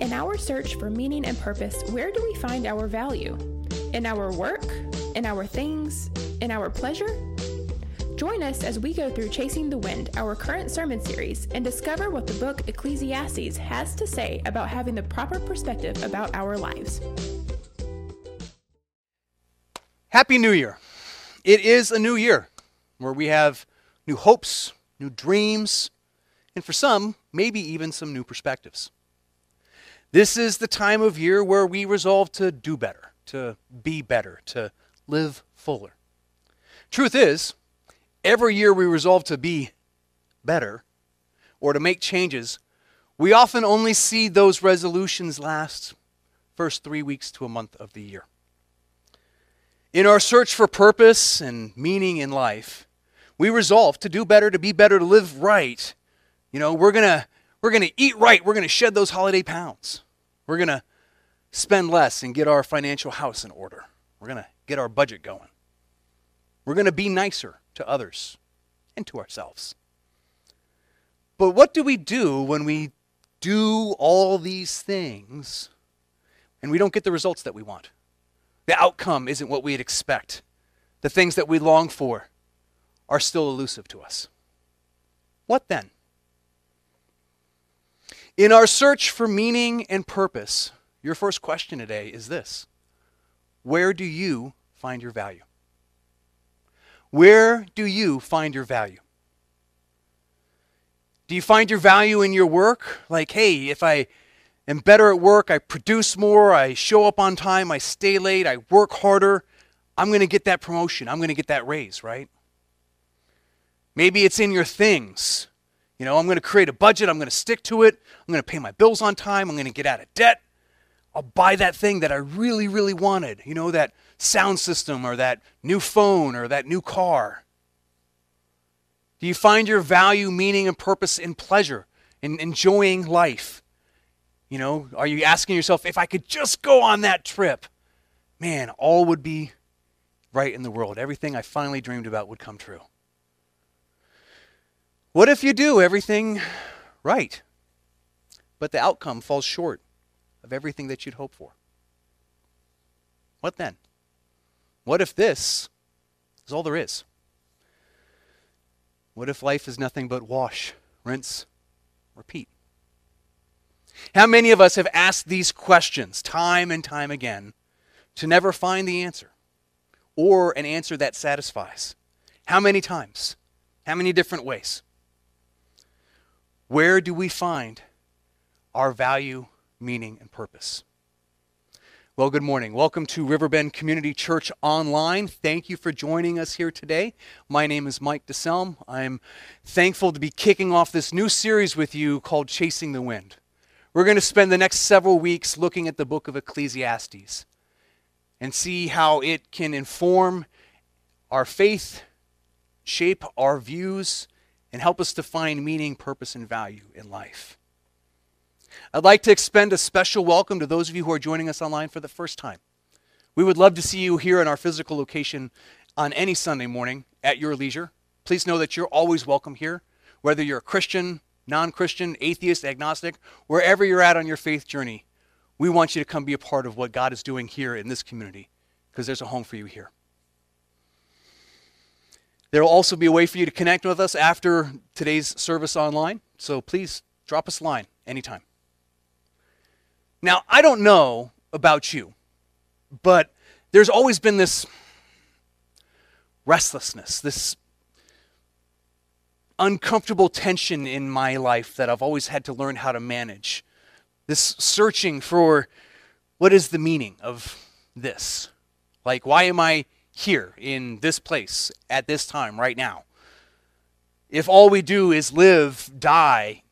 In our search for meaning and purpose, where do we find our value? In our work? In our things? In our pleasure? Join us as we go through Chasing the Wind, our current sermon series, and discover what the book Ecclesiastes has to say about having the proper perspective about our lives. Happy New Year. It is a new year where we have new hopes, new dreams, and for some, maybe even some new perspectives. This is the time of year where we resolve to do better, to be better, to live fuller. Truth is, every year we resolve to be better or to make changes, we often only see those resolutions last first three weeks to a month of the year. In our search for purpose and meaning in life, we resolve to do better, to be better, to live right. You know, we're going to we're going to eat right. We're going to shed those holiday pounds. We're going to spend less and get our financial house in order. We're going to get our budget going. We're going to be nicer to others and to ourselves. But what do we do when we do all these things and we don't get the results that we want? The outcome isn't what we'd expect. The things that we long for are still elusive to us. What then? In our search for meaning and purpose, your first question today is this Where do you find your value? Where do you find your value? Do you find your value in your work? Like, hey, if I am better at work, I produce more, I show up on time, I stay late, I work harder, I'm going to get that promotion, I'm going to get that raise, right? Maybe it's in your things. You know, I'm going to create a budget, I'm going to stick to it, I'm going to pay my bills on time, I'm going to get out of debt. I'll buy that thing that I really, really wanted. You know, that sound system or that new phone or that new car. Do you find your value, meaning, and purpose in pleasure, in enjoying life? You know, are you asking yourself, if I could just go on that trip, man, all would be right in the world. Everything I finally dreamed about would come true. What if you do everything right, but the outcome falls short of everything that you'd hope for? What then? What if this is all there is? What if life is nothing but wash, rinse, repeat? How many of us have asked these questions time and time again to never find the answer or an answer that satisfies? How many times? How many different ways? Where do we find our value, meaning, and purpose? Well, good morning. Welcome to Riverbend Community Church Online. Thank you for joining us here today. My name is Mike DeSelm. I'm thankful to be kicking off this new series with you called Chasing the Wind. We're going to spend the next several weeks looking at the book of Ecclesiastes and see how it can inform our faith, shape our views, and help us to find meaning, purpose, and value in life. I'd like to extend a special welcome to those of you who are joining us online for the first time. We would love to see you here in our physical location on any Sunday morning at your leisure. Please know that you're always welcome here, whether you're a Christian, non Christian, atheist, agnostic, wherever you're at on your faith journey. We want you to come be a part of what God is doing here in this community because there's a home for you here. There will also be a way for you to connect with us after today's service online. So please drop us a line anytime. Now, I don't know about you, but there's always been this restlessness, this uncomfortable tension in my life that I've always had to learn how to manage. This searching for what is the meaning of this? Like, why am I here in this place at this time right now. If all we do is live, die,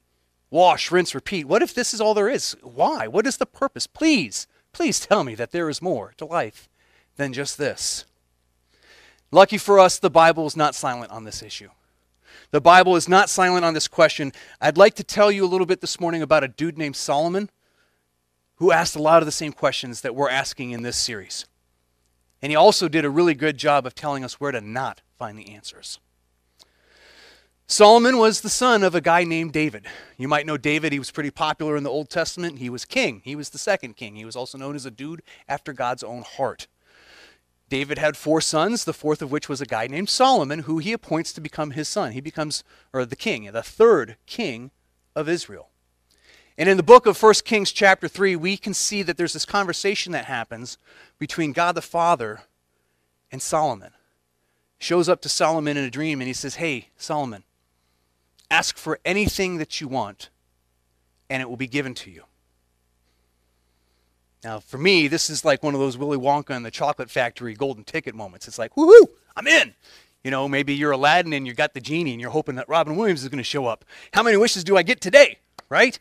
wash, rinse, repeat, what if this is all there is? Why? What is the purpose? Please, please tell me that there is more to life than just this. Lucky for us, the Bible is not silent on this issue. The Bible is not silent on this question. I'd like to tell you a little bit this morning about a dude named Solomon who asked a lot of the same questions that we're asking in this series. And he also did a really good job of telling us where to not find the answers. Solomon was the son of a guy named David. You might know David. He was pretty popular in the Old Testament. He was king. He was the second king. He was also known as a dude after God's own heart. David had four sons, the fourth of which was a guy named Solomon, who he appoints to become his son. He becomes, or the king, the third king of Israel. And in the book of 1 Kings, chapter 3, we can see that there's this conversation that happens between God the Father and Solomon. Shows up to Solomon in a dream and he says, Hey, Solomon, Ask for anything that you want, and it will be given to you. Now, for me, this is like one of those Willy Wonka and the Chocolate Factory golden ticket moments. It's like, woohoo, I'm in. You know, maybe you're Aladdin and you got the genie and you're hoping that Robin Williams is going to show up. How many wishes do I get today? Right?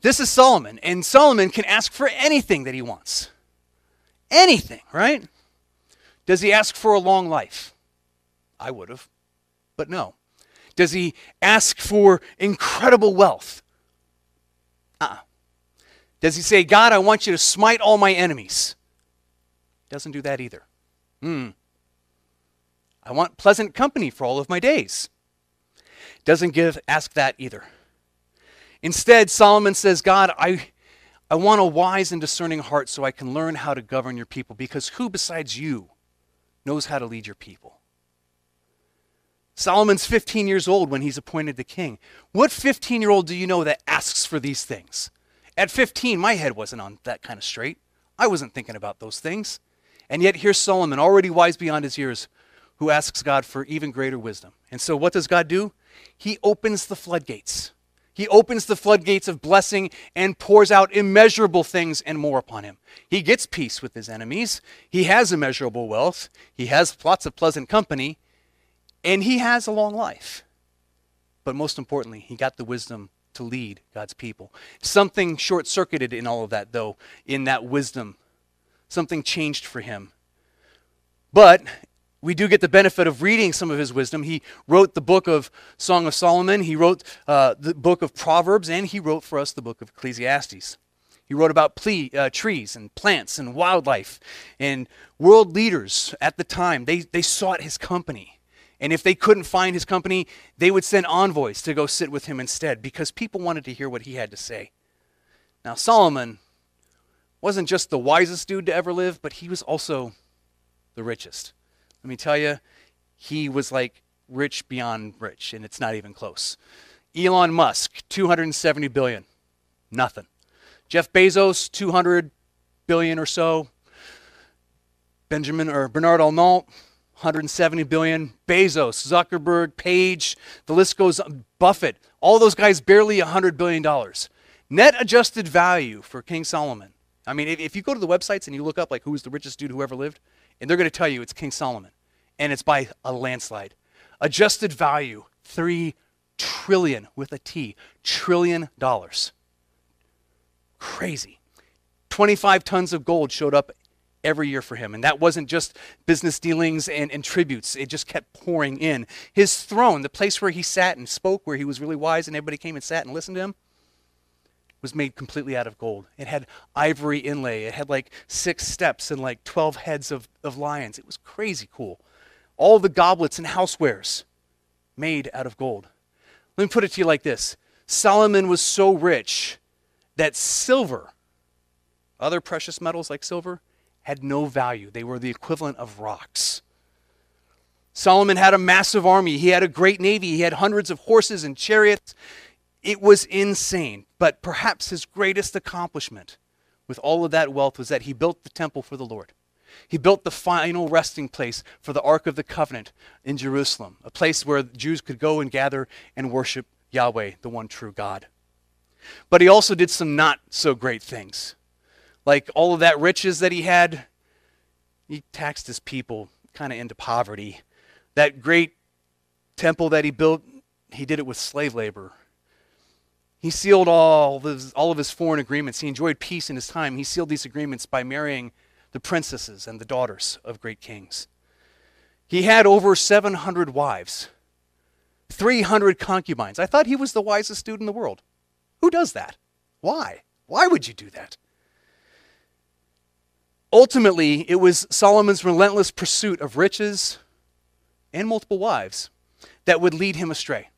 This is Solomon, and Solomon can ask for anything that he wants. Anything, right? Does he ask for a long life? I would have, but no. Does he ask for incredible wealth? Uh-uh. Does he say, God, I want you to smite all my enemies? Doesn't do that either. Hmm. I want pleasant company for all of my days. Doesn't give ask that either. Instead, Solomon says, God, I, I want a wise and discerning heart so I can learn how to govern your people, because who besides you knows how to lead your people? Solomon's 15 years old when he's appointed the king. What 15 year old do you know that asks for these things? At 15, my head wasn't on that kind of straight. I wasn't thinking about those things. And yet, here's Solomon, already wise beyond his years, who asks God for even greater wisdom. And so, what does God do? He opens the floodgates. He opens the floodgates of blessing and pours out immeasurable things and more upon him. He gets peace with his enemies. He has immeasurable wealth. He has lots of pleasant company. And he has a long life. But most importantly, he got the wisdom to lead God's people. Something short circuited in all of that, though, in that wisdom. Something changed for him. But we do get the benefit of reading some of his wisdom. He wrote the book of Song of Solomon, he wrote uh, the book of Proverbs, and he wrote for us the book of Ecclesiastes. He wrote about ple- uh, trees and plants and wildlife. And world leaders at the time, they, they sought his company. And if they couldn't find his company, they would send envoys to go sit with him instead because people wanted to hear what he had to say. Now, Solomon wasn't just the wisest dude to ever live, but he was also the richest. Let me tell you, he was like rich beyond rich, and it's not even close. Elon Musk, 270 billion. Nothing. Jeff Bezos, 200 billion or so. Benjamin or Bernard Arnault, 170 billion. Bezos, Zuckerberg, Page, the list goes on Buffett, all those guys barely 100 billion dollars. Net adjusted value for King Solomon. I mean, if, if you go to the websites and you look up like who is the richest dude who ever lived, and they're going to tell you it's King Solomon, and it's by a landslide. Adjusted value 3 trillion with a T, trillion dollars. Crazy. 25 tons of gold showed up every year for him. And that wasn't just business dealings and, and tributes, it just kept pouring in. His throne, the place where he sat and spoke, where he was really wise and everybody came and sat and listened to him, was made completely out of gold. It had ivory inlay, it had like six steps and like 12 heads of, of lions. It was crazy cool. All the goblets and housewares made out of gold. Let me put it to you like this Solomon was so rich that silver, other precious metals like silver, had no value. They were the equivalent of rocks. Solomon had a massive army. He had a great navy. He had hundreds of horses and chariots. It was insane. But perhaps his greatest accomplishment with all of that wealth was that he built the temple for the Lord. He built the final resting place for the Ark of the Covenant in Jerusalem, a place where Jews could go and gather and worship Yahweh, the one true God. But he also did some not so great things like all of that riches that he had, he taxed his people kind of into poverty. That great temple that he built, he did it with slave labor. He sealed all of, all of his foreign agreements. He enjoyed peace in his time. He sealed these agreements by marrying the princesses and the daughters of great kings. He had over 700 wives, 300 concubines. I thought he was the wisest dude in the world. Who does that? Why? Why would you do that? Ultimately, it was Solomon's relentless pursuit of riches and multiple wives that would lead him astray.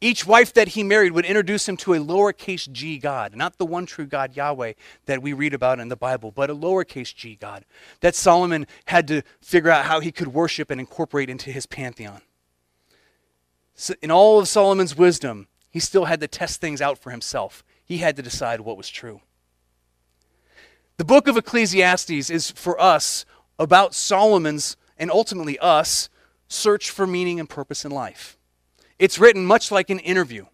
Each wife that he married would introduce him to a lowercase g God, not the one true God, Yahweh, that we read about in the Bible, but a lowercase g God that Solomon had to figure out how he could worship and incorporate into his pantheon. So in all of Solomon's wisdom, he still had to test things out for himself. He had to decide what was true. The book of Ecclesiastes is for us about Solomon's and ultimately us search for meaning and purpose in life. It's written much like an interview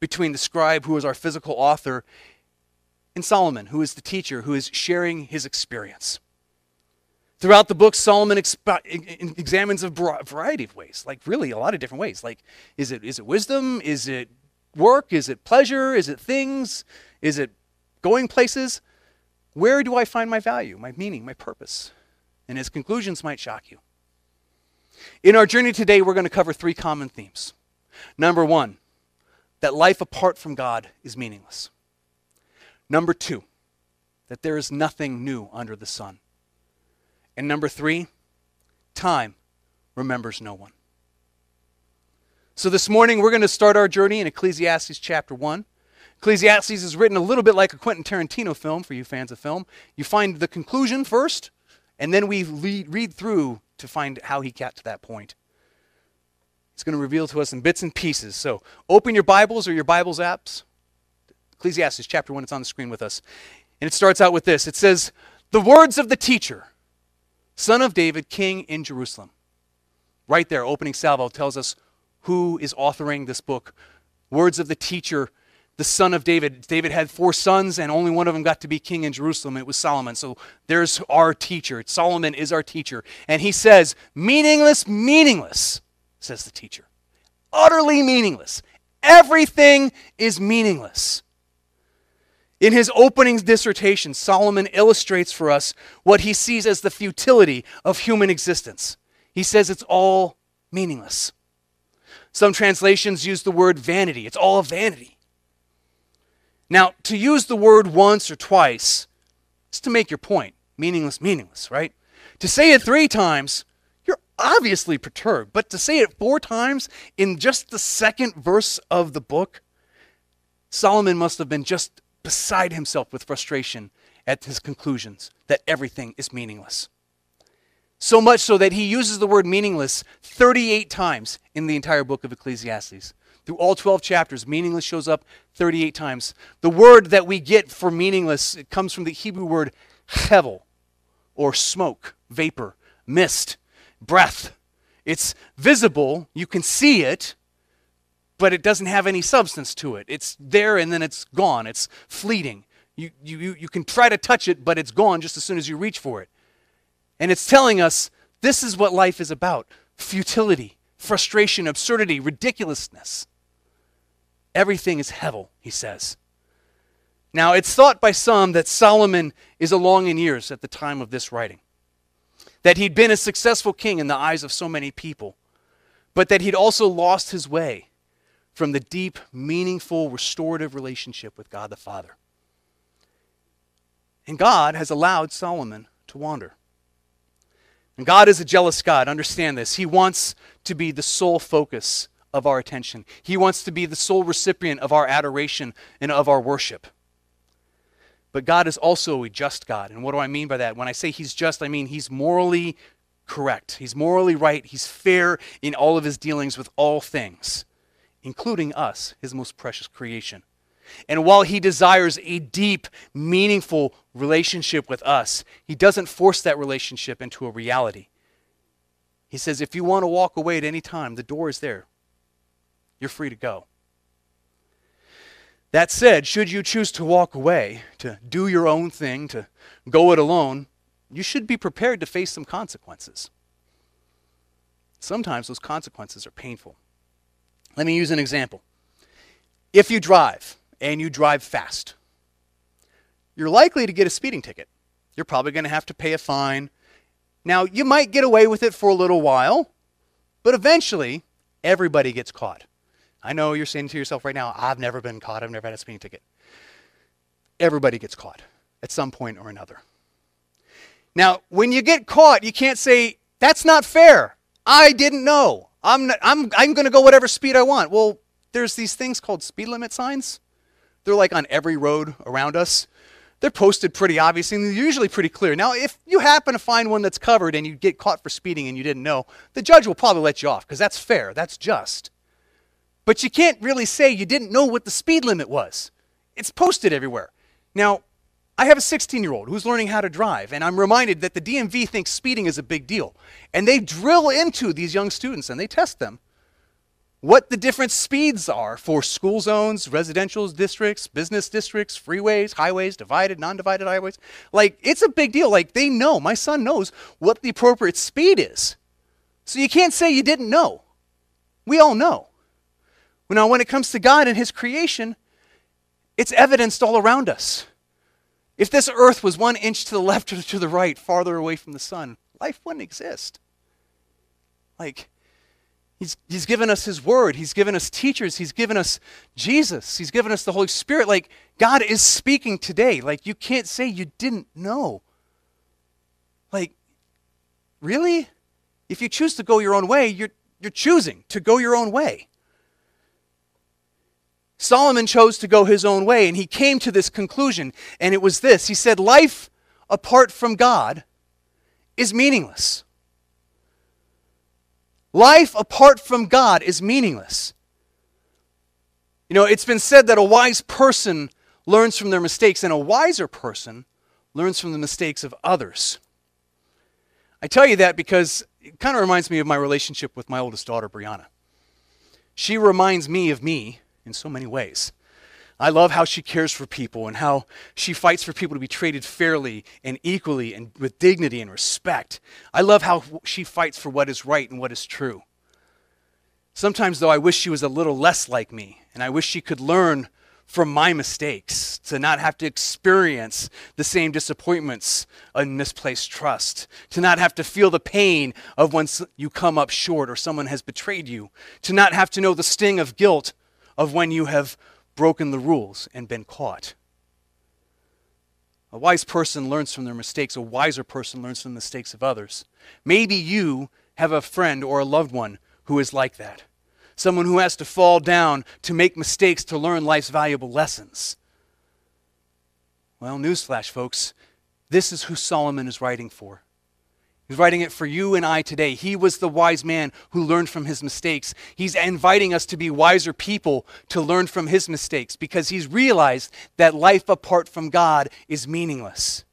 between the scribe, who is our physical author, and Solomon, who is the teacher, who is sharing his experience. Throughout the book, Solomon examines a variety of ways, like really a lot of different ways. Like, is it, is it wisdom? Is it work? Is it pleasure? Is it things? Is it going places? Where do I find my value, my meaning, my purpose? And his conclusions might shock you. In our journey today, we're going to cover three common themes. Number one, that life apart from God is meaningless. Number two, that there is nothing new under the sun. And number three, time remembers no one. So this morning, we're going to start our journey in Ecclesiastes chapter 1. Ecclesiastes is written a little bit like a Quentin Tarantino film for you fans of film. You find the conclusion first, and then we read, read through to find how he got to that point. It's going to reveal to us in bits and pieces. So open your Bibles or your Bibles apps. Ecclesiastes chapter 1, it's on the screen with us. And it starts out with this it says, The words of the teacher, son of David, king in Jerusalem. Right there, opening salvo tells us who is authoring this book. Words of the teacher, the son of David. David had four sons, and only one of them got to be king in Jerusalem. It was Solomon. So there's our teacher. Solomon is our teacher. And he says, Meaningless, meaningless says the teacher. Utterly meaningless. Everything is meaningless. In his opening dissertation, Solomon illustrates for us what he sees as the futility of human existence. He says it's all meaningless. Some translations use the word vanity. It's all vanity. Now, to use the word once or twice is to make your point. Meaningless, meaningless, right? To say it three times obviously perturbed. But to say it four times in just the second verse of the book, Solomon must have been just beside himself with frustration at his conclusions that everything is meaningless. So much so that he uses the word meaningless 38 times in the entire book of Ecclesiastes. Through all 12 chapters, meaningless shows up 38 times. The word that we get for meaningless it comes from the Hebrew word hevel, or smoke, vapor, mist breath. It's visible, you can see it, but it doesn't have any substance to it. It's there and then it's gone. It's fleeting. You, you, you can try to touch it, but it's gone just as soon as you reach for it. And it's telling us this is what life is about futility, frustration, absurdity, ridiculousness. Everything is hevel, he says. Now, it's thought by some that Solomon is along in years at the time of this writing that he'd been a successful king in the eyes of so many people, but that he'd also lost his way from the deep, meaningful, restorative relationship with God the Father. And God has allowed Solomon to wander. And God is a jealous God. Understand this. He wants to be the sole focus of our attention, He wants to be the sole recipient of our adoration and of our worship. But God is also a just God. And what do I mean by that? When I say He's just, I mean He's morally correct. He's morally right. He's fair in all of His dealings with all things, including us, His most precious creation. And while He desires a deep, meaningful relationship with us, He doesn't force that relationship into a reality. He says, if you want to walk away at any time, the door is there. You're free to go. That said, should you choose to walk away, to do your own thing, to go it alone, you should be prepared to face some consequences. Sometimes those consequences are painful. Let me use an example. If you drive and you drive fast, you're likely to get a speeding ticket. You're probably going to have to pay a fine. Now, you might get away with it for a little while, but eventually everybody gets caught. I know you're saying to yourself right now, I've never been caught, I've never had a speeding ticket. Everybody gets caught at some point or another. Now, when you get caught, you can't say, that's not fair. I didn't know. I'm, I'm, I'm going to go whatever speed I want. Well, there's these things called speed limit signs. They're like on every road around us. They're posted pretty obviously, and they're usually pretty clear. Now, if you happen to find one that's covered and you get caught for speeding and you didn't know, the judge will probably let you off because that's fair, that's just. But you can't really say you didn't know what the speed limit was. It's posted everywhere. Now, I have a 16 year old who's learning how to drive, and I'm reminded that the DMV thinks speeding is a big deal. And they drill into these young students and they test them what the different speeds are for school zones, residential districts, business districts, freeways, highways, divided, non divided highways. Like, it's a big deal. Like, they know, my son knows what the appropriate speed is. So you can't say you didn't know. We all know. Now, when it comes to God and His creation, it's evidenced all around us. If this earth was one inch to the left or to the right, farther away from the sun, life wouldn't exist. Like, He's, he's given us His Word. He's given us teachers. He's given us Jesus. He's given us the Holy Spirit. Like, God is speaking today. Like, you can't say you didn't know. Like, really? If you choose to go your own way, you're, you're choosing to go your own way. Solomon chose to go his own way, and he came to this conclusion, and it was this. He said, Life apart from God is meaningless. Life apart from God is meaningless. You know, it's been said that a wise person learns from their mistakes, and a wiser person learns from the mistakes of others. I tell you that because it kind of reminds me of my relationship with my oldest daughter, Brianna. She reminds me of me in so many ways. I love how she cares for people and how she fights for people to be treated fairly and equally and with dignity and respect. I love how she fights for what is right and what is true. Sometimes, though, I wish she was a little less like me, and I wish she could learn from my mistakes, to not have to experience the same disappointments and misplaced trust, to not have to feel the pain of when you come up short or someone has betrayed you, to not have to know the sting of guilt of when you have broken the rules and been caught. A wise person learns from their mistakes. A wiser person learns from the mistakes of others. Maybe you have a friend or a loved one who is like that. Someone who has to fall down to make mistakes to learn life's valuable lessons. Well, newsflash, folks. This is who Solomon is writing for. He's writing it for you and I today. He was the wise man who learned from his mistakes. He's inviting us to be wiser people to learn from his mistakes because he's realized that life apart from God is meaningless.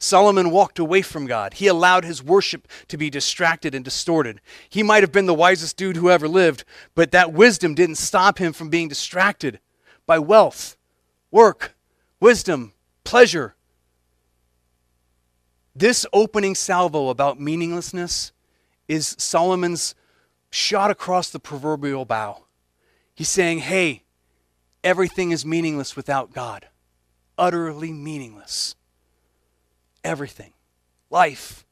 Solomon walked away from God. He allowed his worship to be distracted and distorted. He might have been the wisest dude who ever lived, but that wisdom didn't stop him from being distracted by wealth, work, wisdom, pleasure, this opening salvo about meaninglessness is Solomon's shot across the proverbial bow. He's saying, hey, everything is meaningless without God. Utterly meaningless. Everything. Life,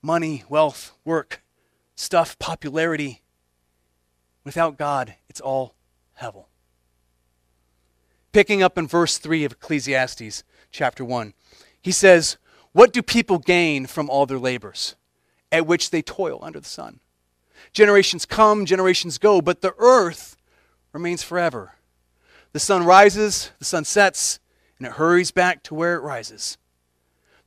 money, wealth, work, stuff, popularity. Without God, it's all hevel. Picking up in verse 3 of Ecclesiastes chapter 1, he says, what do people gain from all their labors, at which they toil under the sun? Generations come, generations go, but the earth remains forever. The sun rises, the sun sets, and it hurries back to where it rises.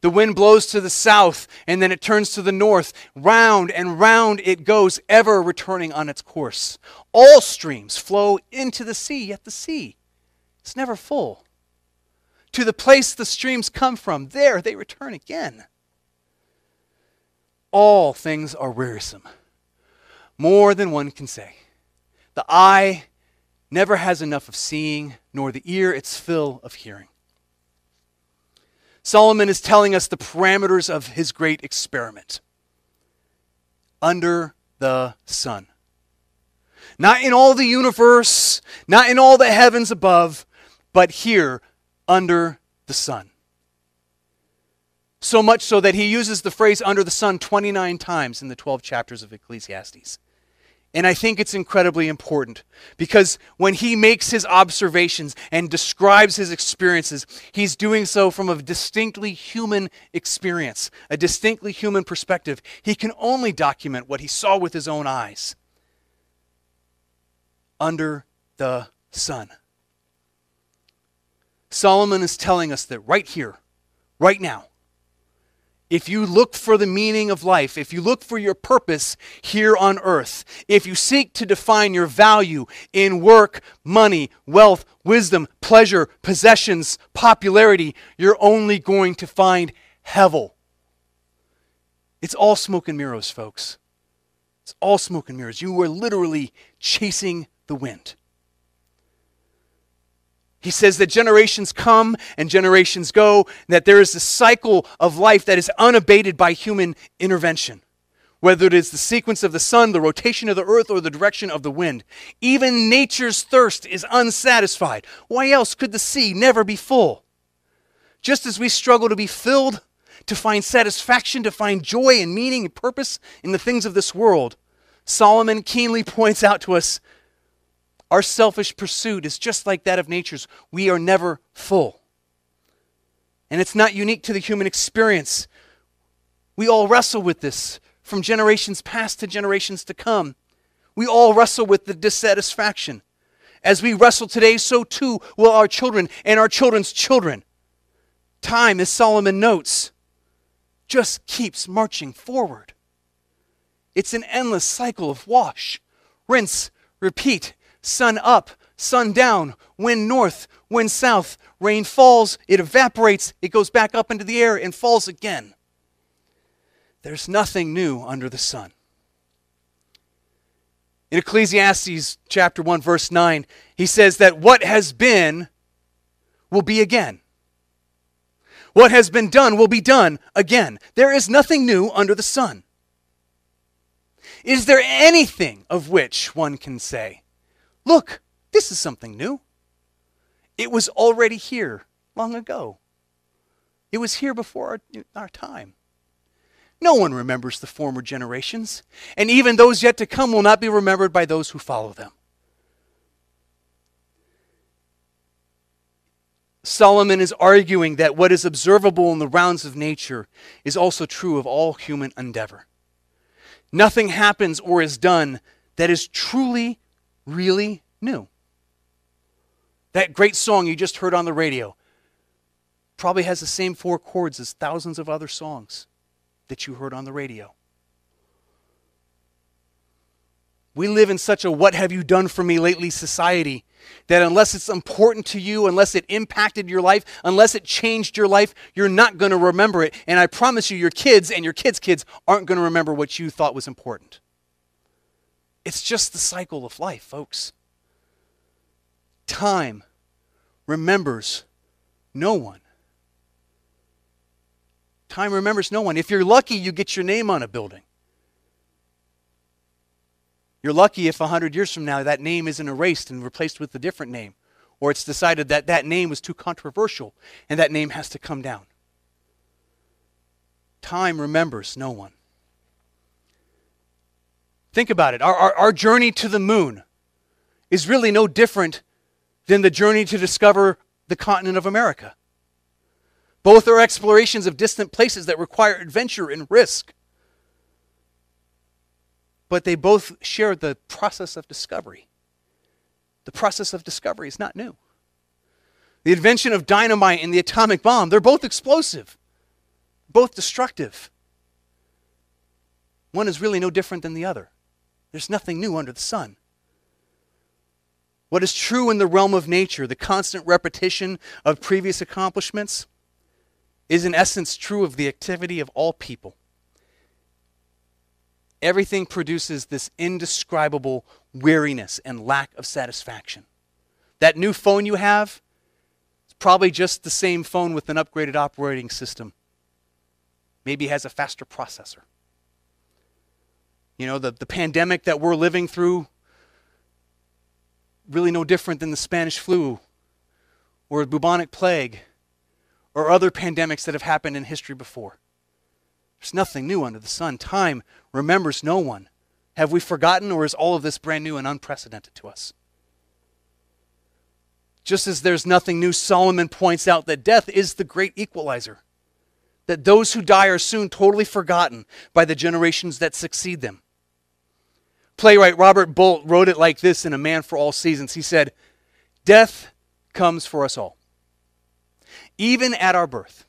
The wind blows to the south, and then it turns to the north. Round and round it goes, ever returning on its course. All streams flow into the sea, yet the sea is never full to the place the streams come from. There they return again. All things are wearisome, more than one can say. The eye never has enough of seeing, nor the ear its fill of hearing. Solomon is telling us the parameters of his great experiment under the sun. Not in all the universe, not in all the heavens above, but here under the sun. So much so that he uses the phrase under the sun 29 times in the 12 chapters of Ecclesiastes. And I think it's incredibly important because when he makes his observations and describes his experiences, he's doing so from a distinctly human experience, a distinctly human perspective. He can only document what he saw with his own eyes under the sun. Solomon is telling us that right here, right now, if you look for the meaning of life, if you look for your purpose here on earth, if you seek to define your value in work, money, wealth, wisdom, pleasure, possessions, popularity, you're only going to find hevel. It's all smoke and mirrors, folks. It's all smoke and mirrors. You are literally chasing the wind. He says that generations come and generations go, that there is a cycle of life that is unabated by human intervention. Whether it is the sequence of the sun, the rotation of the earth, or the direction of the wind. Even nature's thirst is unsatisfied. Why else could the sea never be full? Just as we struggle to be filled, to find satisfaction, to find joy and meaning and purpose in the things of this world, Solomon keenly points out to us our selfish pursuit is just like that of nature's. We are never full. And it's not unique to the human experience. We all wrestle with this from generations past to generations to come. We all wrestle with the dissatisfaction. As we wrestle today, so too will our children and our children's children. Time, as Solomon notes, just keeps marching forward. It's an endless cycle of wash, rinse, repeat, sun up, sun down, wind north, wind south. Rain falls, it evaporates, it goes back up into the air and falls again. There's nothing new under the sun. In Ecclesiastes chapter 1 verse 9, he says that what has been will be again. What has been done will be done again. There is nothing new under the sun. Is there anything of which one can say, Look, this is something new. It was already here long ago. It was here before our, our, time. No one remembers the former generations, and even those yet to come will not be remembered by those who follow them. Solomon is arguing that what is observable in the rounds of nature is also true of all human endeavor. Nothing happens or is done that is truly really new. That great song you just heard on the radio probably has the same four chords as thousands of other songs that you heard on the radio. We live in such a what have you done for me lately society that unless it's important to you, unless it impacted your life, unless it changed your life, you're not going to remember it. And I promise you, your kids and your kids' kids aren't going to remember what you thought was important. It's just the cycle of life, folks. Time remembers no one. Time remembers no one. If you're lucky, you get your name on a building. You're lucky if 100 years from now that name isn't erased and replaced with a different name, or it's decided that that name was too controversial and that name has to come down. Time remembers no one. Think about it. Our, our, our, journey to the moon is really no different than the journey to discover the continent of America. Both are explorations of distant places that require adventure and risk. But they both share the process of discovery. The process of discovery is not new. The invention of dynamite and the atomic bomb, they're both explosive, both destructive. One is really no different than the other. There's nothing new under the sun. What is true in the realm of nature, the constant repetition of previous accomplishments, is in essence true of the activity of all people. Everything produces this indescribable weariness and lack of satisfaction. That new phone you have, it's probably just the same phone with an upgraded operating system. Maybe has a faster processor. You know, the, the pandemic that we're living through, really no different than the Spanish flu or bubonic plague or other pandemics that have happened in history before. There's nothing new under the sun. Time remembers no one. Have we forgotten, or is all of this brand new and unprecedented to us? Just as there's nothing new, Solomon points out that death is the great equalizer. That those who die are soon totally forgotten by the generations that succeed them. Playwright Robert Bolt wrote it like this in A Man for All Seasons. He said, Death comes for us all. Even at our birth.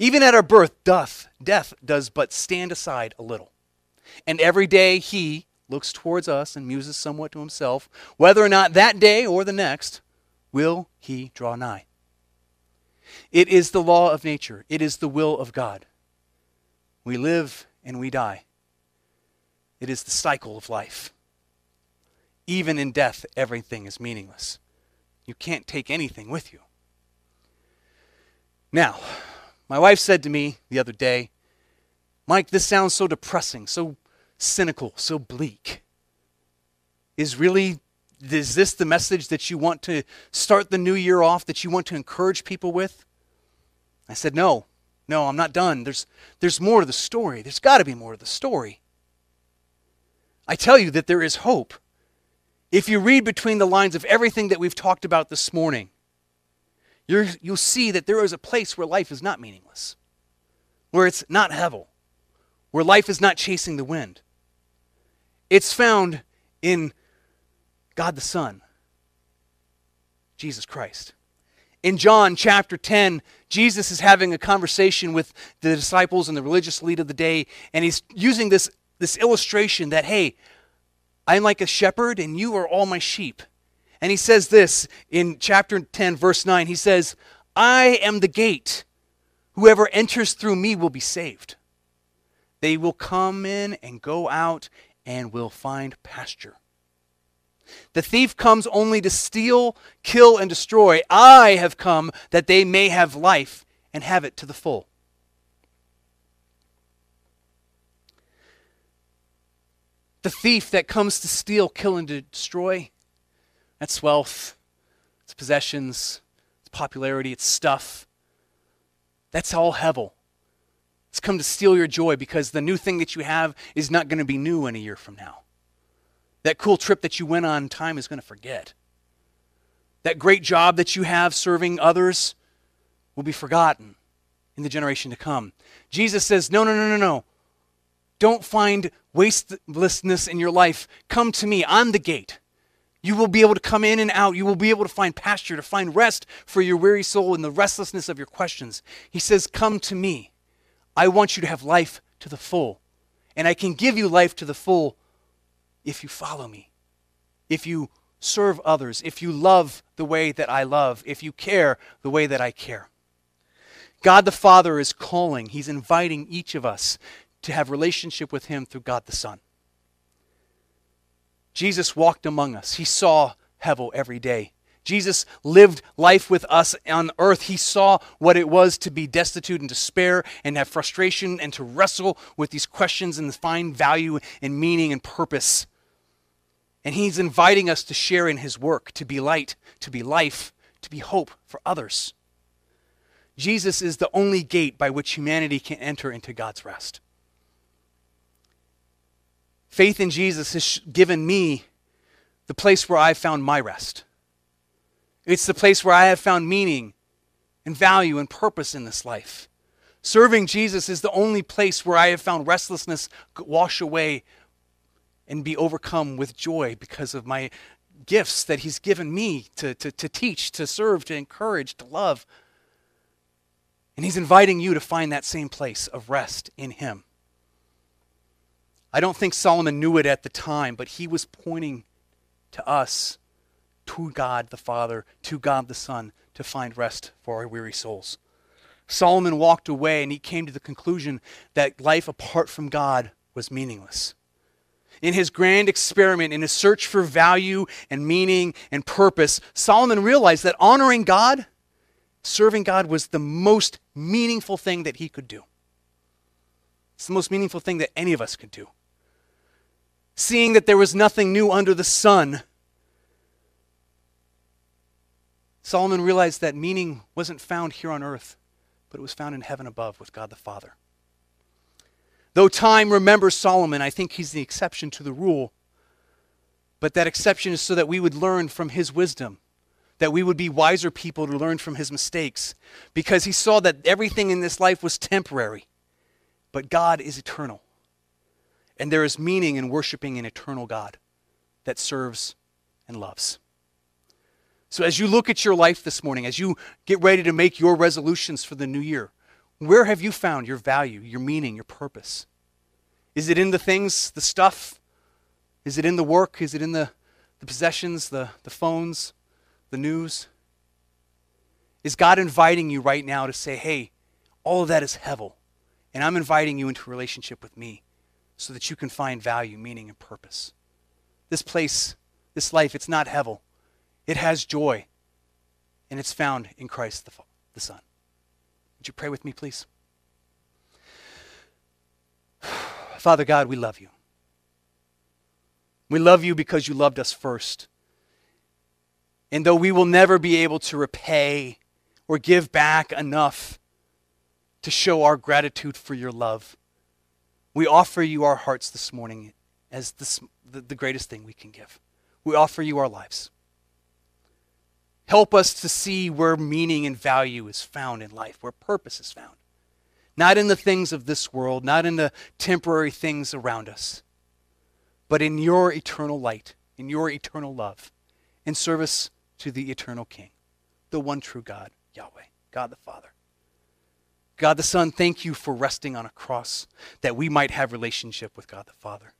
Even at our birth, doth, death does but stand aside a little. And every day he looks towards us and muses somewhat to himself, whether or not that day or the next will he draw nigh. It is the law of nature, it is the will of God. We live and we die. It is the cycle of life. Even in death, everything is meaningless. You can't take anything with you. Now, my wife said to me the other day, Mike, this sounds so depressing, so cynical, so bleak. Is really is this the message that you want to start the new year off that you want to encourage people with? I said, No, no, I'm not done. There's, there's more to the story. There's got to be more to the story. I tell you that there is hope. If you read between the lines of everything that we've talked about this morning, you will see that there is a place where life is not meaningless, where it's not hevel, where life is not chasing the wind. It's found in God the Son, Jesus Christ. In John chapter 10, Jesus is having a conversation with the disciples and the religious lead of the day, and he's using this, this illustration that, hey, I'm like a shepherd and you are all my sheep. And he says this in chapter 10, verse 9. He says, I am the gate. Whoever enters through me will be saved. They will come in and go out and will find pasture. The thief comes only to steal, kill, and destroy. I have come that they may have life and have it to the full. The thief that comes to steal, kill, and destroy, that's wealth, it's possessions, it's popularity, it's stuff. That's all hevel. It's come to steal your joy because the new thing that you have is not going to be new in a year from now. That cool trip that you went on, time is going to forget. That great job that you have serving others will be forgotten in the generation to come. Jesus says, No, no, no, no, no. Don't find wastelessness in your life. Come to me. I'm the gate. You will be able to come in and out. You will be able to find pasture, to find rest for your weary soul in the restlessness of your questions. He says, Come to me. I want you to have life to the full. And I can give you life to the full if you follow me, if you serve others, if you love the way that I love, if you care the way that I care. God the Father is calling, He's inviting each of us to have relationship with Him through God the Son. Jesus walked among us. He saw Hevel every day. Jesus lived life with us on earth. He saw what it was to be destitute and despair and have frustration and to wrestle with these questions and find value and meaning and purpose. And He's inviting us to share in His work, to be light, to be life, to be hope for others. Jesus is the only gate by which humanity can enter into God's rest. Faith in Jesus has given me the place where I've found my rest. It's the place where I have found meaning and value and purpose in this life. Serving Jesus is the only place where I have found restlessness wash away and be overcome with joy because of my gifts that He's given me to, to, to teach, to serve, to encourage, to love. And He's inviting you to find that same place of rest in Him. I don't think Solomon knew it at the time, but he was pointing to us, to God the Father, to God the Son, to find rest for our weary souls. Solomon walked away and he came to the conclusion that life apart from God was meaningless in his grand experiment, in his search for value and meaning and purpose, Solomon realized that honoring God, serving God, was the most meaningful thing that he could do. It's the most meaningful thing that any of us could do. Seeing that there was nothing new under the sun, Solomon realized that meaning wasn't found here on earth, but it was found in heaven above with God the Father. Though time remembers Solomon, I think he's the exception to the rule. But that exception is so that we would learn from his wisdom, that we would be wiser people to learn from his mistakes, because he saw that everything in this life was temporary, but God is eternal. And there is meaning in worshiping an eternal God that serves and loves. So, as you look at your life this morning, as you get ready to make your resolutions for the new year, where have you found your value, your meaning, your purpose? Is it in the things, the stuff? Is it in the work? Is it in the, the possessions, the, the phones, the news? Is God inviting you right now to say, hey, all of that is hevel, and I'm inviting you into relationship with me so that you can find value, meaning, and purpose? This place, this life, it's not hevel. It has joy, and it's found in Christ the, the Son. Would you pray with me, please? Father God, we love you. We love you because you loved us first. And though we will never be able to repay or give back enough to show our gratitude for your love, we offer you our hearts this morning as the, the, the greatest thing we can give. We offer you our lives. Help us to see where meaning and value is found in life, where purpose is found. Not in the things of this world, not in the temporary things around us, but in your eternal light, in your eternal love, in service to the eternal King, the one true God, Yahweh, God the Father. God the Son, thank you for resting on a cross that we might have relationship with God the Father.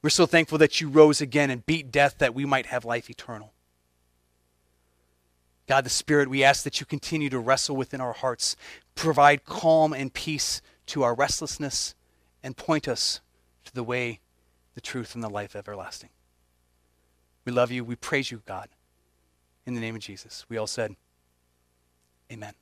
We're so thankful that you rose again and beat death that we might have life eternal. God the Spirit, we ask that you continue to wrestle within our hearts, provide calm and peace to our restlessness, and point us to the way, the truth, and the life everlasting. We love you. We praise you, God. In the name of Jesus. We all said, Amen.